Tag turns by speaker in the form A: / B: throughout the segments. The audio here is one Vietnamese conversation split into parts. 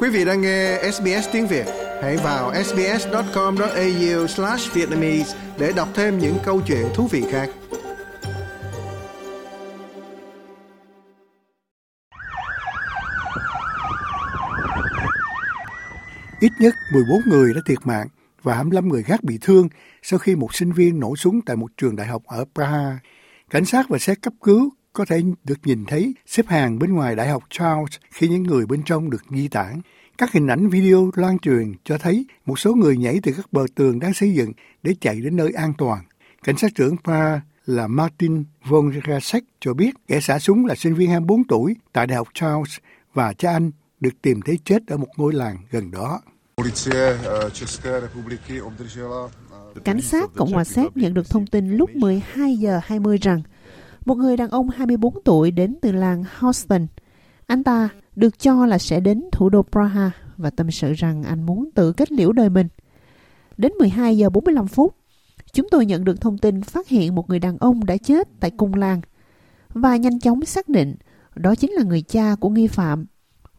A: Quý vị đang nghe SBS tiếng Việt, hãy vào sbs.com.au/vietnamese để đọc thêm những câu chuyện thú vị khác. Ít nhất 14 người đã thiệt mạng và 25 người khác bị thương sau khi một sinh viên nổ súng tại một trường đại học ở Praha. Cảnh sát và xe cấp cứu có thể được nhìn thấy xếp hàng bên ngoài Đại học Charles khi những người bên trong được di tản. Các hình ảnh video lan truyền cho thấy một số người nhảy từ các bờ tường đang xây dựng để chạy đến nơi an toàn. Cảnh sát trưởng Praha là Martin von Rasek cho biết kẻ xả súng là sinh viên 24 tuổi tại Đại học Charles và cha anh được tìm thấy chết ở một ngôi làng gần đó.
B: Cảnh sát Cộng hòa Séc nhận được thông tin lúc 12 giờ 20 rằng một người đàn ông 24 tuổi đến từ làng Houston. Anh ta được cho là sẽ đến thủ đô Praha và tâm sự rằng anh muốn tự kết liễu đời mình. Đến 12 giờ 45 phút, chúng tôi nhận được thông tin phát hiện một người đàn ông đã chết tại cung làng và nhanh chóng xác định đó chính là người cha của nghi phạm,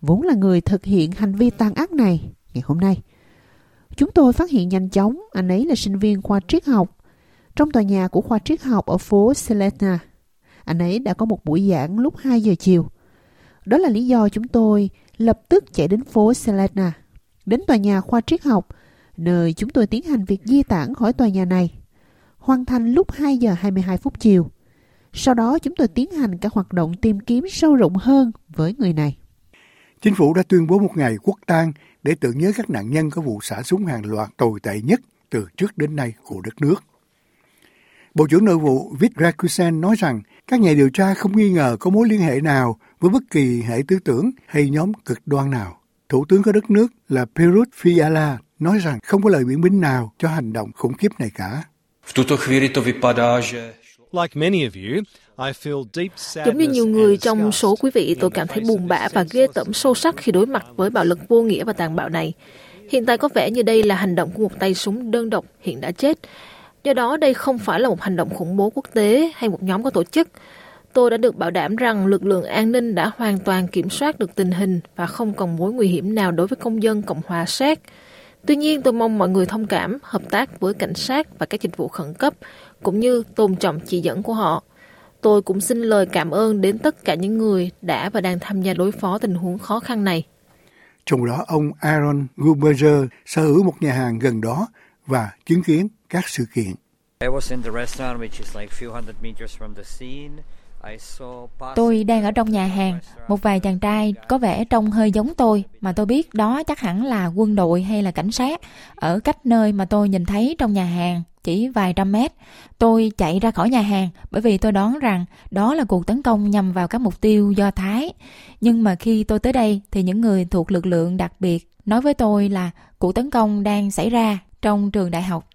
B: vốn là người thực hiện hành vi tàn ác này ngày hôm nay. Chúng tôi phát hiện nhanh chóng anh ấy là sinh viên khoa triết học trong tòa nhà của khoa triết học ở phố Selena anh ấy đã có một buổi giảng lúc 2 giờ chiều. Đó là lý do chúng tôi lập tức chạy đến phố Selena, đến tòa nhà khoa triết học, nơi chúng tôi tiến hành việc di tản khỏi tòa nhà này. Hoàn thành lúc 2 giờ 22 phút chiều. Sau đó chúng tôi tiến hành các hoạt động tìm kiếm sâu rộng hơn với người này.
A: Chính phủ đã tuyên bố một ngày quốc tang để tưởng nhớ các nạn nhân có vụ xả súng hàng loạt tồi tệ nhất từ trước đến nay của đất nước. Bộ trưởng Nội vụ Vít Rakusen nói rằng các nhà điều tra không nghi ngờ có mối liên hệ nào với bất kỳ hệ tư tưởng hay nhóm cực đoan nào. Thủ tướng của đất nước là Perut Fiala nói rằng không có lời biện minh nào cho hành động khủng khiếp này cả.
C: Giống như nhiều người trong số quý vị, tôi cảm thấy buồn bã và ghê tởm sâu sắc khi đối mặt với bạo lực vô nghĩa và tàn bạo này. Hiện tại có vẻ như đây là hành động của một tay súng đơn độc hiện đã chết. Do đó đây không phải là một hành động khủng bố quốc tế hay một nhóm có tổ chức. Tôi đã được bảo đảm rằng lực lượng an ninh đã hoàn toàn kiểm soát được tình hình và không còn mối nguy hiểm nào đối với công dân Cộng hòa Séc. Tuy nhiên, tôi mong mọi người thông cảm, hợp tác với cảnh sát và các dịch vụ khẩn cấp, cũng như tôn trọng chỉ dẫn của họ. Tôi cũng xin lời cảm ơn đến tất cả những người đã và đang tham gia đối phó tình huống khó khăn này.
A: Trong đó, ông Aaron Guberger sở hữu một nhà hàng gần đó và chứng kiến các sự kiện.
D: Tôi đang ở trong nhà hàng, một vài chàng trai có vẻ trông hơi giống tôi mà tôi biết đó chắc hẳn là quân đội hay là cảnh sát ở cách nơi mà tôi nhìn thấy trong nhà hàng chỉ vài trăm mét. Tôi chạy ra khỏi nhà hàng bởi vì tôi đoán rằng đó là cuộc tấn công nhằm vào các mục tiêu Do Thái. Nhưng mà khi tôi tới đây thì những người thuộc lực lượng đặc biệt nói với tôi là cuộc tấn công đang xảy ra trong trường đại học.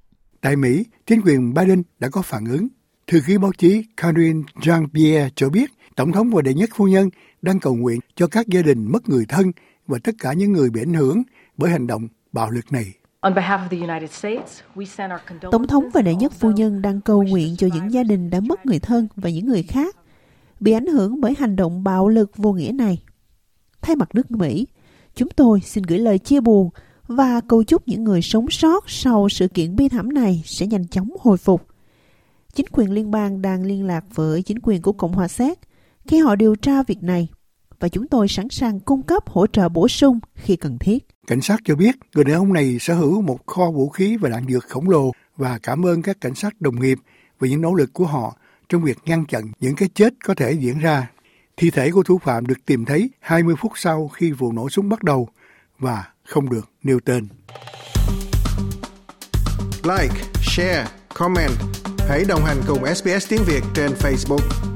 A: Tại Mỹ, chính quyền Biden đã có phản ứng. Thư ký báo chí Karine Jean-Pierre cho biết Tổng thống và đệ nhất phu nhân đang cầu nguyện cho các gia đình mất người thân và tất cả những người bị ảnh hưởng bởi hành động bạo lực này.
B: Tổng thống và đệ nhất phu nhân đang cầu nguyện cho những gia đình đã mất người thân và những người khác bị ảnh hưởng bởi hành động bạo lực vô nghĩa này. Thay mặt nước Mỹ, chúng tôi xin gửi lời chia buồn và cầu chúc những người sống sót sau sự kiện bi thảm này sẽ nhanh chóng hồi phục. Chính quyền liên bang đang liên lạc với chính quyền của Cộng hòa Séc khi họ điều tra việc này, và chúng tôi sẵn sàng cung cấp hỗ trợ bổ sung khi cần thiết.
A: Cảnh sát cho biết người đàn ông này sở hữu một kho vũ khí và đạn dược khổng lồ, và cảm ơn các cảnh sát đồng nghiệp về những nỗ lực của họ trong việc ngăn chặn những cái chết có thể diễn ra. Thi thể của thủ phạm được tìm thấy 20 phút sau khi vụ nổ súng bắt đầu và không được nêu tên. Like, share, comment. Hãy đồng hành cùng SBS tiếng Việt trên Facebook.